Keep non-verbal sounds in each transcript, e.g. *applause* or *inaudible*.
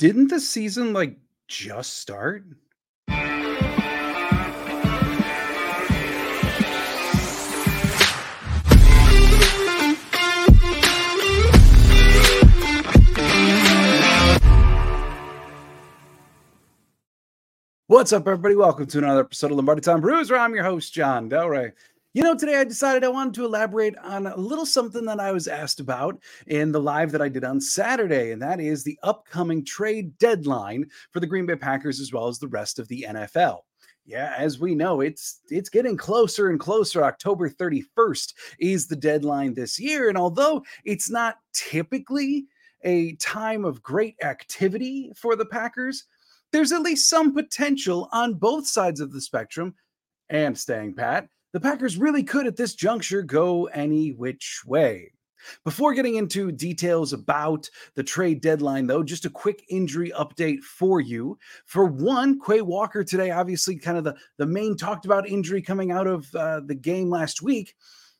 Didn't the season like just start? What's up, everybody? Welcome to another episode of Lombardi Time Brews, where I'm your host, Jon Delray. You know, today I decided I wanted to elaborate on a little something that I was asked about in the live that I did on Saturday, and that is the upcoming trade deadline for the Green Bay Packers as well as the rest of the NFL. Yeah, as we know, it's it's getting closer and closer. October 31st is the deadline this year, and although it's not typically a time of great activity for the Packers, there's at least some potential on both sides of the spectrum and staying pat. The Packers really could at this juncture go any which way. Before getting into details about the trade deadline, though, just a quick injury update for you. For one, Quay Walker today, obviously, kind of the, the main talked about injury coming out of uh, the game last week.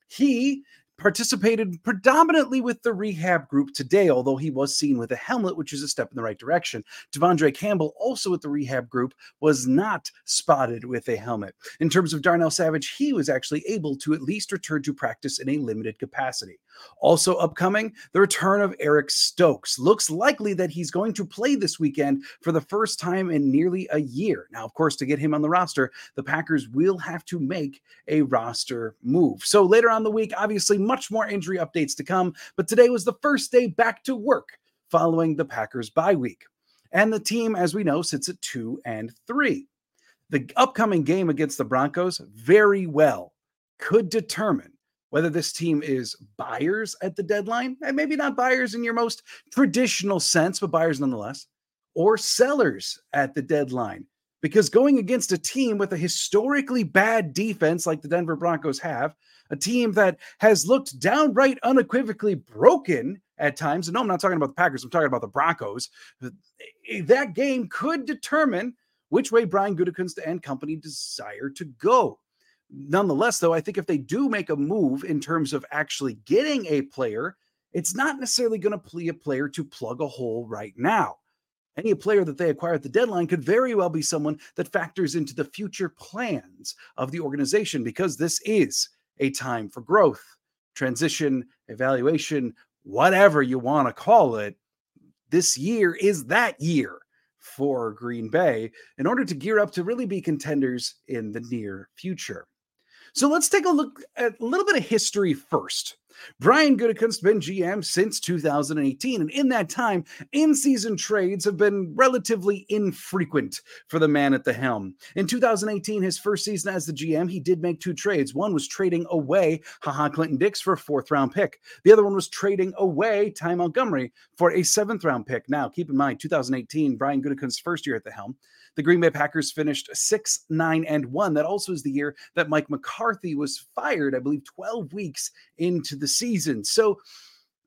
He participated predominantly with the rehab group today, although he was seen with a helmet, which is a step in the right direction. De'Vondre Campbell, also with the rehab group, was not spotted with a helmet. In terms of Darnell Savage, he was actually able to at least return to practice in a limited capacity. Also upcoming, the return of Eric Stokes. Looks likely that he's going to play this weekend for the first time in nearly a year. Now, of course, to get him on the roster, the Packers will have to make a roster move. So later on the week, obviously, much more injury updates to come, but today was the first day back to work following the Packers bye week. And the team, as we know, sits at two and three. The upcoming game against the Broncos very well could determine whether this team is buyers at the deadline, and maybe not buyers in your most traditional sense, but buyers nonetheless, or sellers at the deadline. Because going against a team with a historically bad defense like the Denver Broncos have, a team that has looked downright unequivocally broken at times, and no, I'm not talking about the Packers, I'm talking about the Broncos, eh, that game could determine which way Brian Gutekunst and company desire to go nonetheless, though, I think if they do make a move in terms of actually getting a player, it's not necessarily going to be a player to plug a hole right now. Any player that they acquire at the deadline could very well be someone that factors into the future plans of the organization because this is a time for growth, transition, evaluation, whatever you want to call it. This year is that year for Green Bay in order to gear up to really be contenders in the near future. So let's take a look at a little bit of history first. Brian Gutekunst's been GM since 2018, and in that time, in-season trades have been relatively infrequent for the man at the helm. In 2018, his first season as the GM, he did make two trades. One was trading away Ha Ha Clinton-Dix for a fourth-round pick. The other one was trading away Ty Montgomery for a seventh-round pick. Now, keep in mind, 2018, Brian Gutekunst's first year at the helm. The Green Bay Packers finished 6 9 and 1. That also is the year that Mike McCarthy was fired, I believe, 12 weeks into the season. So,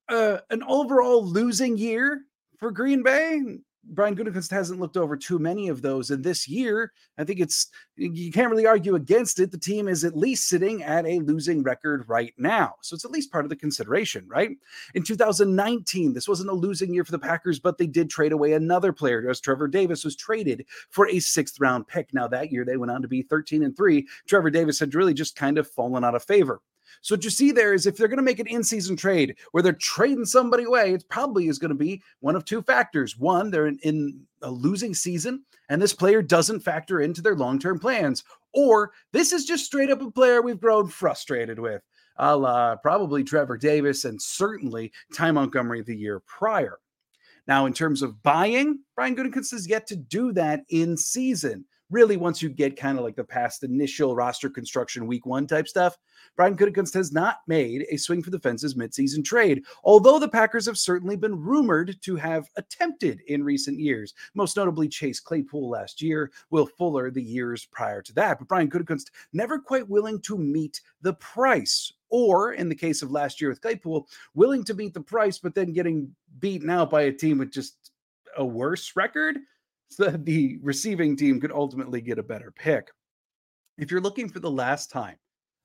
uh, an overall losing year for Green Bay. Brian Gutekunst hasn't looked over too many of those. And this year, I think it's you can't really argue against it. The team is at least sitting at a losing record right now. So it's at least part of the consideration, right? In 2019, this wasn't a losing year for the Packers, but they did trade away another player as Trevor Davis was traded for a sixth round pick. Now that year they went on to be 13 and 3. Trevor Davis had really just kind of fallen out of favor. So what you see there is if they're going to make an in-season trade where they're trading somebody away, it probably is going to be one of two factors. One, they're in, in a losing season, and this player doesn't factor into their long-term plans. Or this is just straight up a player we've grown frustrated with. A la probably Trevor Davis and certainly Ty Montgomery the year prior. Now, in terms of buying, Brian Gutekunst has yet to do that in season really once you get kind of like the past initial roster construction week one type stuff, Brian Gutekunst has not made a swing for the fences midseason trade, although the Packers have certainly been rumored to have attempted in recent years, most notably Chase Claypool last year, Will Fuller the years prior to that. But Brian Gutekunst never quite willing to meet the price or in the case of last year with Claypool, willing to meet the price, but then getting beaten out by a team with just a worse record so the receiving team could ultimately get a better pick. If you're looking for the last time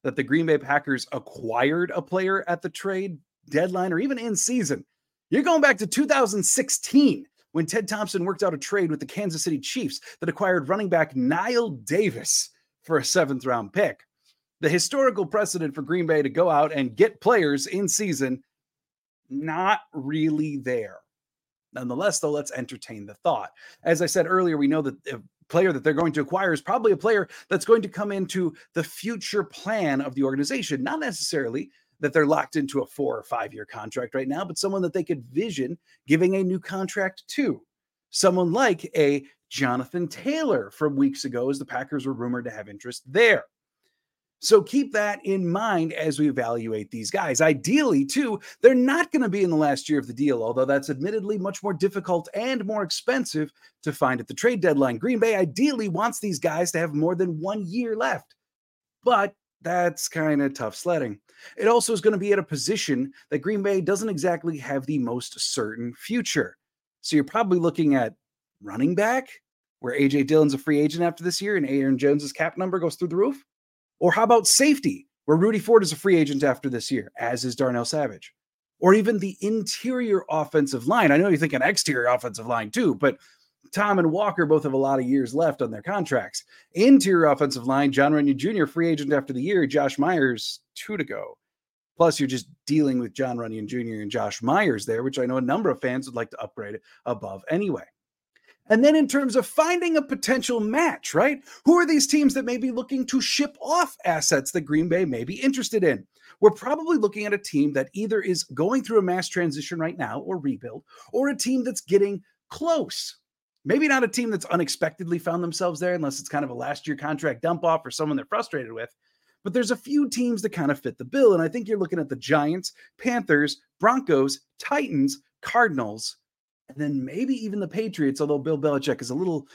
that the Green Bay Packers acquired a player at the trade deadline or even in season, you're going back to 2016 when Ted Thompson worked out a trade with the Kansas City Chiefs that acquired running back Knile Davis for a seventh round pick. The historical precedent for Green Bay to go out and get players in season, not really there. Nonetheless, though, let's entertain the thought. As I said earlier, we know that a player that they're going to acquire is probably a player that's going to come into the future plan of the organization, not necessarily that they're locked into a four or five year contract right now, but someone that they could vision giving a new contract to. Someone like a Jonathan Taylor from weeks ago, as the Packers were rumored to have interest there. So keep that in mind as we evaluate these guys. Ideally, too, they're not going to be in the last year of the deal, although that's admittedly much more difficult and more expensive to find at the trade deadline. Green Bay ideally wants these guys to have more than one year left, but that's kind of tough sledding. It also is going to be at a position that Green Bay doesn't exactly have the most certain future. So you're probably looking at running back, where AJ Dillon's a free agent after this year and Aaron Jones's cap number goes through the roof. Or how about safety, where Rudy Ford is a free agent after this year, as is Darnell Savage? Or even the interior offensive line. I know you think an exterior offensive line too, but Tom and Walker both have a lot of years left on their contracts. Interior offensive line, Jon Runyan Jr., free agent after the year, Josh Myers, two to go. Plus, you're just dealing with Jon Runyan Jr. and Josh Myers there, which I know a number of fans would like to upgrade above anyway. And then in terms of finding a potential match, right? Who are these teams that may be looking to ship off assets that Green Bay may be interested in? We're probably looking at a team that either is going through a mass transition right now or rebuild, or a team that's getting close. Maybe not a team that's unexpectedly found themselves there, unless it's kind of a last year contract dump off or someone they're frustrated with. But there's a few teams that kind of fit the bill. And I think you're looking at the Giants, Panthers, Broncos, Titans, Cardinals, and then maybe even the Patriots, although Bill Belichick is a little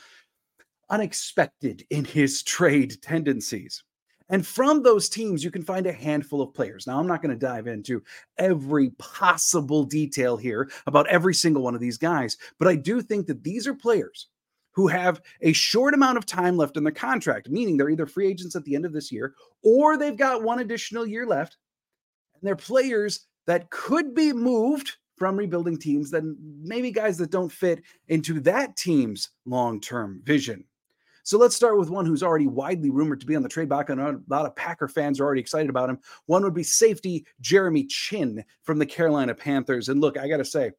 unexpected in his *laughs* trade tendencies. And from those teams, you can find a handful of players. Now, I'm not going to dive into every possible detail here about every single one of these guys, but I do think that these are players who have a short amount of time left in their contract, meaning they're either free agents at the end of this year or they've got one additional year left. And they're players that could be moved from rebuilding teams than maybe guys that don't fit into that team's long term vision. So let's start with one who's already widely rumored to be on the trade block, and a lot of Packer fans are already excited about him. One would be safety Jeremy Chinn from the Carolina Panthers. And look, I got to say,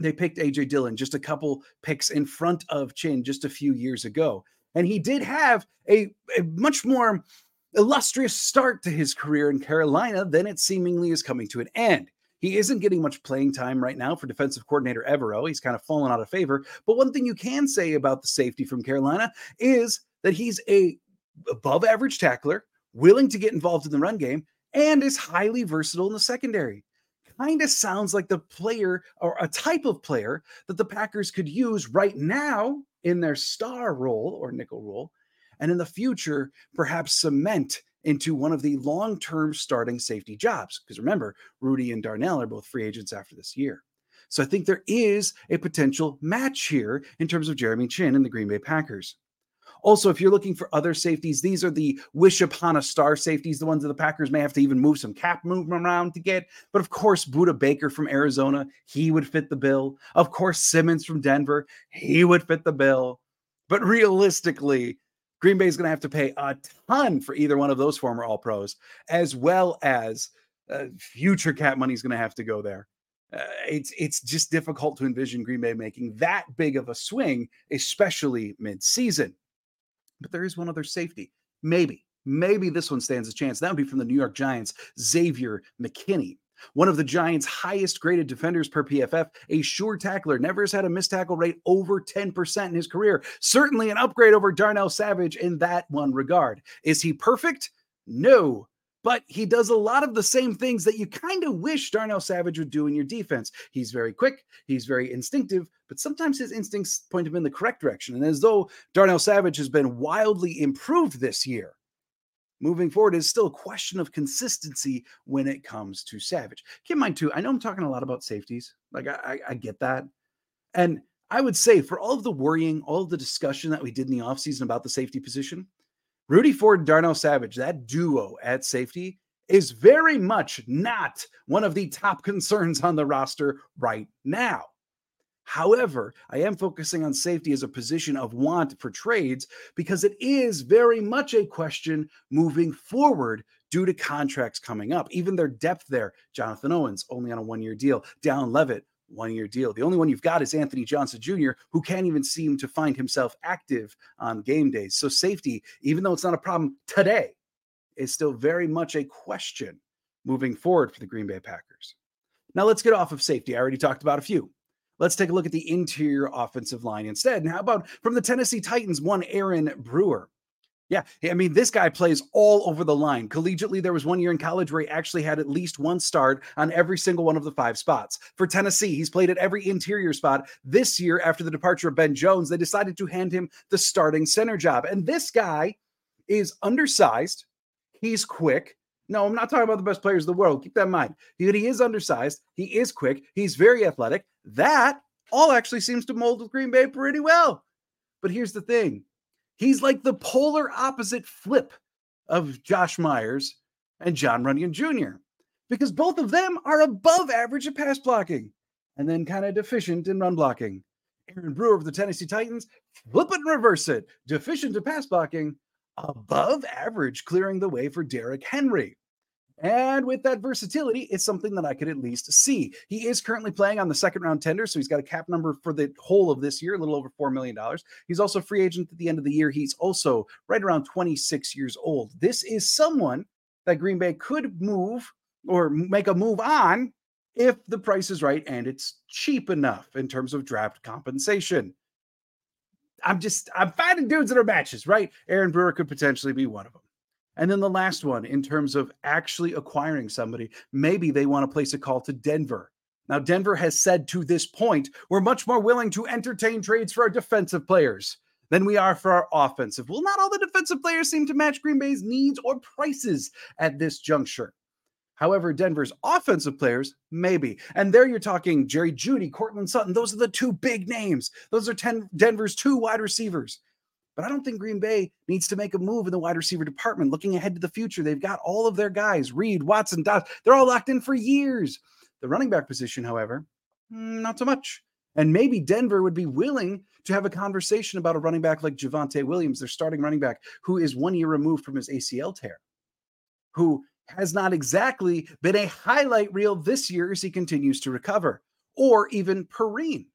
they picked AJ Dillon just a couple picks in front of Chinn just a few years ago. And he did have a, a much more illustrious start to his career in Carolina than it seemingly is coming to an end. He isn't getting much playing time right now for defensive coordinator Evero. He's kind of fallen out of favor. But one thing you can say about the safety from Carolina is that he's a above average tackler, willing to get involved in the run game, and is highly versatile in the secondary. Kind of sounds like the player or a type of player that the Packers could use right now in their star role or nickel role, and in the future, perhaps cement into one of the long term starting safety jobs. Because remember, Rudy and Darnell are both free agents after this year. So I think there is a potential match here in terms of Jeremy Chinn and the Green Bay Packers. Also, if you're looking for other safeties, these are the wish upon a star safeties, the ones that the Packers may have to even move some cap movement around to get. But of course, Budda Baker from Arizona, he would fit the bill. Of course, Simmons from Denver, he would fit the bill. But realistically, Green Bay is going to have to pay a ton for either one of those former All Pros, as well as uh, future cap money is going to have to go there. Uh, it's it's just difficult to envision Green Bay making that big of a swing, especially mid-season. But there is one other safety, maybe, maybe this one stands a chance. That would be from the New York Giants, Xavier McKinney. One of the Giants' highest graded defenders per PFF, a sure tackler, never has had a missed tackle rate over 10% in his career. Certainly an upgrade over Darnell Savage in that one regard. Is he perfect? No. But he does a lot of the same things that you kind of wish Darnell Savage would do in your defense. He's very quick, he's very instinctive, but sometimes his instincts point him in the correct direction. And as though Darnell Savage has been wildly improved this year, moving forward is still a question of consistency when it comes to Savage. Keep in mind, too, I know I'm talking a lot about safeties. Like, I, I get that. And I would say for all of the worrying, all of the discussion that we did in the offseason about the safety position, Rudy Ford and Darnell Savage, that duo at safety, is very much not one of the top concerns on the roster right now. However, I am focusing on safety as a position of want for trades because it is very much a question moving forward due to contracts coming up. Even their depth there, Jonathan Owens, only on a one year deal, Dallin Leavitt, one year deal. The only one you've got is Anthony Johnson Jr., who can't even seem to find himself active on game days. So, safety, even though it's not a problem today, is still very much a question moving forward for the Green Bay Packers. Now, let's get off of safety. I already talked about a few. Let's take a look at the interior offensive line instead. And how about from the Tennessee Titans, one Aaron Brewer? Yeah, I mean, this guy plays all over the line. Collegiately, there was one year in college where he actually had at least one start on every single one of the five spots. For Tennessee, he's played at every interior spot. This year, after the departure of Ben Jones, they decided to hand him the starting center job. And this guy is undersized, he's quick. No, I'm not talking about the best players in the world. Keep that in mind. He, he is undersized, he is quick, he's very athletic, that all actually seems to mold with Green Bay pretty well. But here's the thing he's like the polar opposite flip of Josh Myers and Jon Runyan Jr., because both of them are above average at pass blocking and then kind of deficient in run blocking. Aaron Brewer of the Tennessee Titans, flip it and reverse it, deficient in pass blocking, above average, clearing the way for Derrick Henry. And with that versatility, it's something that I could at least see. He is currently playing on the second round tender, so he's got a cap number for the whole of this year, a little over $4 million. He's also free agent at the end of the year. He's also right around 26 years old. This is someone that Green Bay could move or make a move on if the price is right and it's cheap enough in terms of draft compensation. I'm just, I'm finding dudes that are matches, right? Aaron Brewer could potentially be one of them. And then the last one, in terms of actually acquiring somebody, maybe they want to place a call to Denver. Now, Denver has said to this point, we're much more willing to entertain trades for our defensive players than we are for our offensive. Well, not all the defensive players seem to match Green Bay's needs or prices at this juncture. However, Denver's offensive players, maybe. And there you're talking Jerry Jeudy, Courtland Sutton. Those are the two big names. Those are 10 Denver's two wide receivers. But I don't think Green Bay needs to make a move in the wide receiver department. Looking ahead to the future, they've got all of their guys Reed, Watson. They're all locked in for years. The running back position, however, mm, not so much. And maybe Denver would be willing to have a conversation about a running back like Javonte Williams, their starting running back, who is one year removed from his ACL tear, who has not exactly been a highlight reel this year as he continues to recover, or even Perine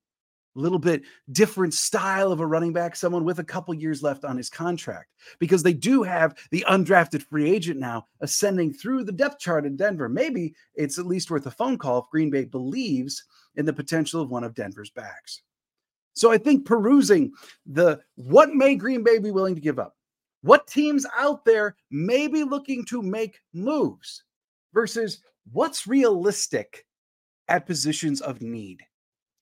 little bit different style of a running back, someone with a couple years left on his contract, because they do have the undrafted free agent now ascending through the depth chart in Denver. Maybe it's at least worth a phone call if Green Bay believes in the potential of one of Denver's backs. So I think perusing the what may Green Bay be willing to give up? What teams out there may be looking to make moves versus what's realistic at positions of need?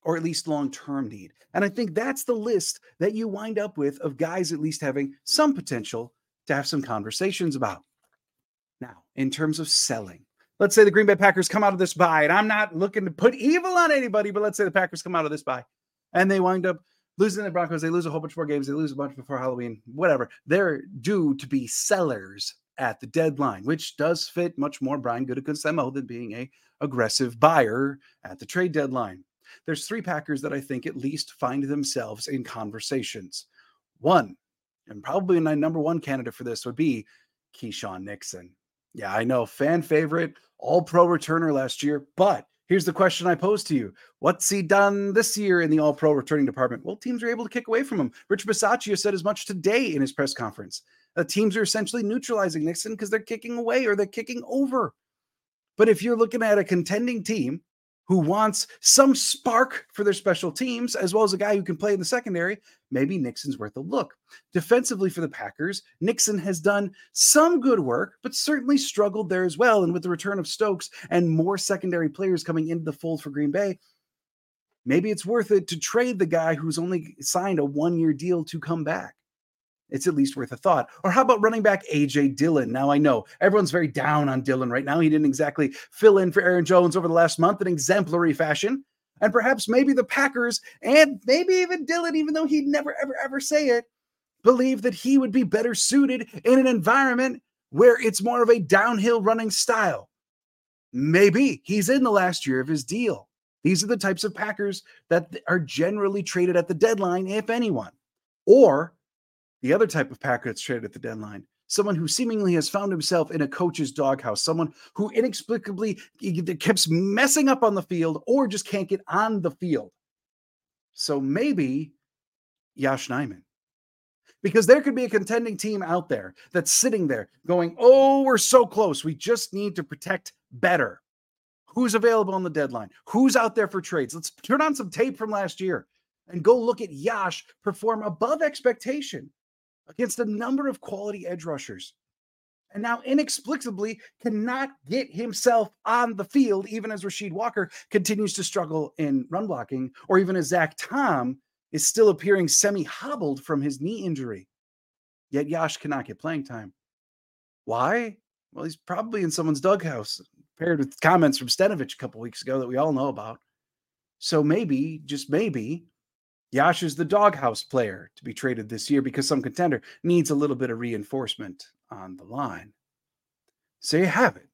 Or at least long term need. And I think that's the list that you wind up with of guys at least having some potential to have some conversations about. Now, in terms of selling, let's say the Green Bay Packers come out of this buy, and I'm not looking to put evil on anybody, but let's say the Packers come out of this buy and they wind up losing the Broncos. They lose a whole bunch more games. They lose a bunch before Halloween, whatever. They're due to be sellers at the deadline, which does fit much more Brian Gutekunst MO than being a aggressive buyer at the trade deadline there's three Packers that I think at least find themselves in conversations. One, and probably my number one candidate for this would be Keisean Nixon. Yeah, I know, fan favorite, all pro returner last year. But here's the question I pose to you What's he done this year in the all pro returning department? Well, teams are able to kick away from him. Rich Bisaccia said as much today in his press conference. Uh, teams are essentially neutralizing Nixon because they're kicking away or they're kicking over. But if you're looking at a contending team who wants some spark for their special teams, as well as a guy who can play in the secondary, maybe Nixon's worth a look. Defensively for the Packers, Nixon has done some good work, but certainly struggled there as well. And with the return of Stokes and more secondary players coming into the fold for Green Bay, maybe it's worth it to trade the guy who's only signed a one year deal to come back it's at least worth a thought. Or how about running back AJ Dillon? Now I know everyone's very down on Dillon right now. He didn't exactly fill in for Aaron Jones over the last month in exemplary fashion. And perhaps maybe the Packers and maybe even Dillon, even though he'd never ever ever say it, believe that he would be better suited in an environment where it's more of a downhill running style. Maybe he's in the last year of his deal. These are the types of Packers that are generally traded at the deadline, if anyone. Or the other type of Packer that's traded at the deadline, someone who seemingly has found himself in a coach's doghouse, someone who inexplicably keeps messing up on the field or just can't get on the field. So maybe Yosh Nijman. Because there could be a contending team out there that's sitting there going, Oh, we're so close. We just need to protect better. Who's available on the deadline? Who's out there for trades? Let's turn on some tape from last year and go look at Yosh perform above expectation against a number of quality edge rushers. And now inexplicably cannot get himself on the field, even as Rasheed Walker continues to struggle in run blocking, or even as Zach Tom is still appearing semi hobbled from his knee injury. Yet Yosh cannot get playing time. Why? Well, he's probably in someone's doghouse, paired with comments from Stenavich a couple weeks ago that we all know about. So maybe, just maybe, Yosh is the doghouse player to be traded this year because some contender needs a little bit of reinforcement on the line. So you have it.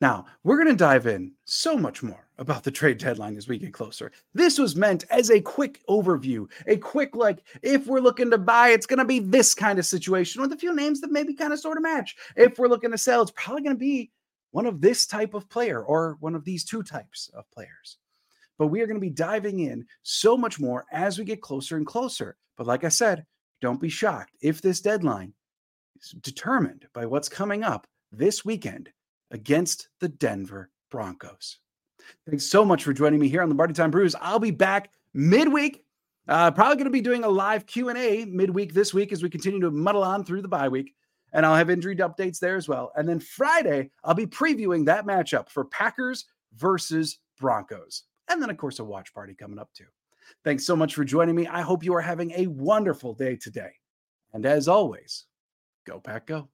Now, we're going to dive in so much more about the trade deadline as we get closer. This was meant as a quick overview, a quick, like, if we're looking to buy, it's going to be this kind of situation with a few names that maybe kind of sort of match. If we're looking to sell, it's probably going to be one of this type of player or one of these two types of players but we are going to be diving in so much more as we get closer and closer. But like I said, don't be shocked if this deadline is determined by what's coming up this weekend against the Denver Broncos. Thanks so much for joining me here on the Lombardi Time Brews. I'll be back midweek. Uh, probably going to be doing a live Q&A midweek this week as we continue to muddle on through the bye week. And I'll have injury updates there as well. And then Friday, I'll be previewing that matchup for Packers versus Broncos. And then, of course, a watch party coming up too. Thanks so much for joining me. I hope you are having a wonderful day today. And as always, go pack go.